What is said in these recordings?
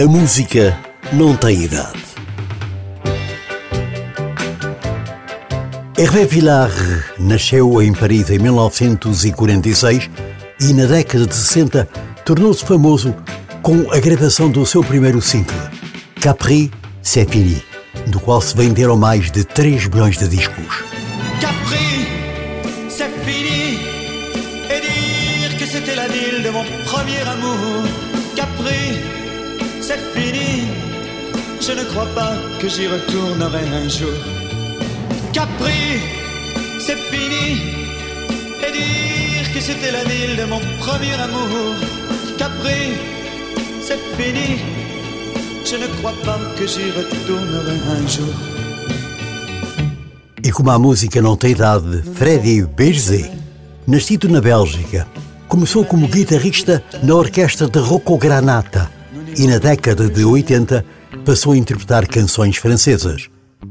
A música não tem idade. Hervé Villard nasceu em Paris em 1946 e na década de 60 tornou-se famoso com a gravação do seu primeiro single, Capri, c'est fini, do qual se venderam mais de 3 bilhões de discos. Capri, c'est fini, et dire que c'était la ville de mon premier amour. Capri, c'est fini, je ne crois pas que j'y retournerai un jour. Capri, c'est fini, et dire que c'était la ville de mon premier amour. Capri, c'est fini, je ne crois pas que j'y retournerai un jour. E como a música não tem idade, Freddy Berzé, nascido na Bélgica, começou como guitarrista na orquestra de Rocco Granata e na década de 80 passou a interpretar canções francesas.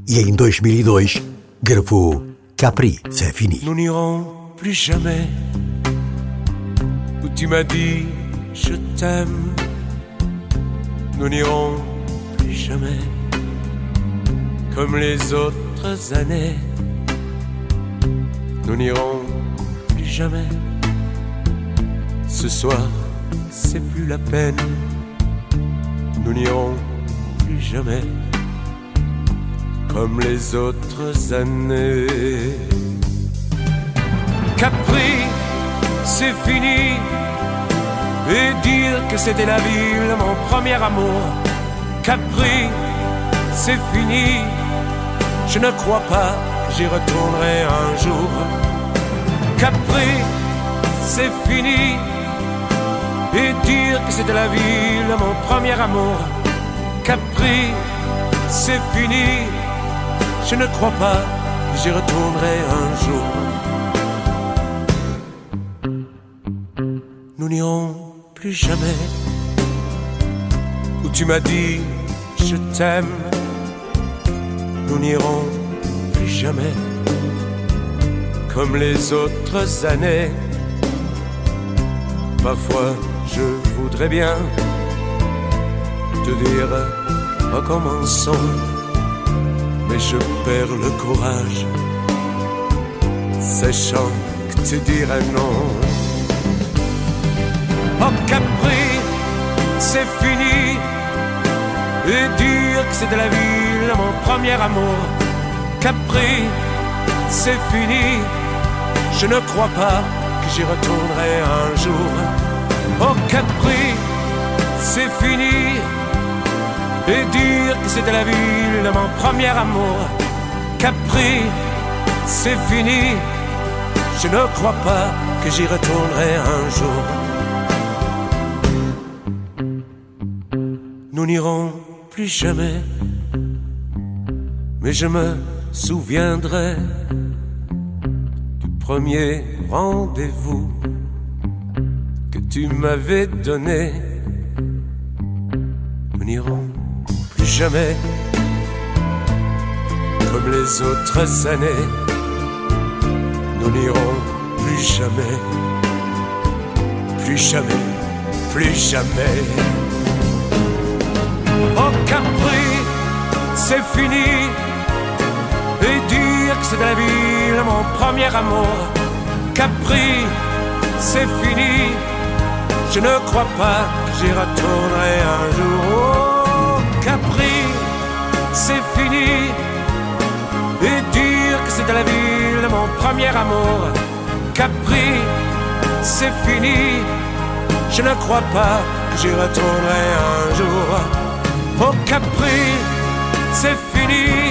E em 2002 gravou Capri, c'est fini. Nous n'irons plus jamais où tu m'as dit je t'aime. Nous n'irons plus jamais comme les autres années. Nous n'irons plus jamais. Ce soir, c'est plus la peine. Nous n'irons plus jamais comme les autres années. Capri, c'est fini. Et dire que c'était la ville, mon premier amour. Capri, c'est fini. Je ne crois pas que j'y retournerai un jour. Capri, c'est fini. Et dire que c'était la ville, mon premier amour. Capri, c'est fini. Je ne crois pas que j'y retournerai un jour. Nous n'irons plus jamais où tu m'as dit je t'aime. Nous n'irons plus jamais comme les autres années. Parfois je voudrais bien te dire recommençons mais je perds le courage, sachant que tu dirais non. Oh Capri, c'est fini, et dire que c'était la ville, mon premier amour. Capri, c'est fini, je ne crois pas j'y retournerai un jour. Oh Capri, c'est fini et dire que c'était la ville de mon premier amour. Capri, c'est fini. Je ne crois pas que j'y retournerai un jour. Nous n'irons plus jamais, mais je me souviendrai premier rendez-vous que tu m'avais donné. Nous n'irons plus jamais comme les autres années. Nous n'irons plus jamais, plus jamais, plus jamais. Oh Capri, c'est fini. Que c'est la ville, mon premier amour. Capri, c'est fini. Je ne crois pas que j'y retournerai un jour. Oh, Capri, c'est fini. Et dire que c'était la ville, mon premier amour. Capri, c'est fini. Je ne crois pas que j'y retournerai un jour. Oh Capri, c'est fini.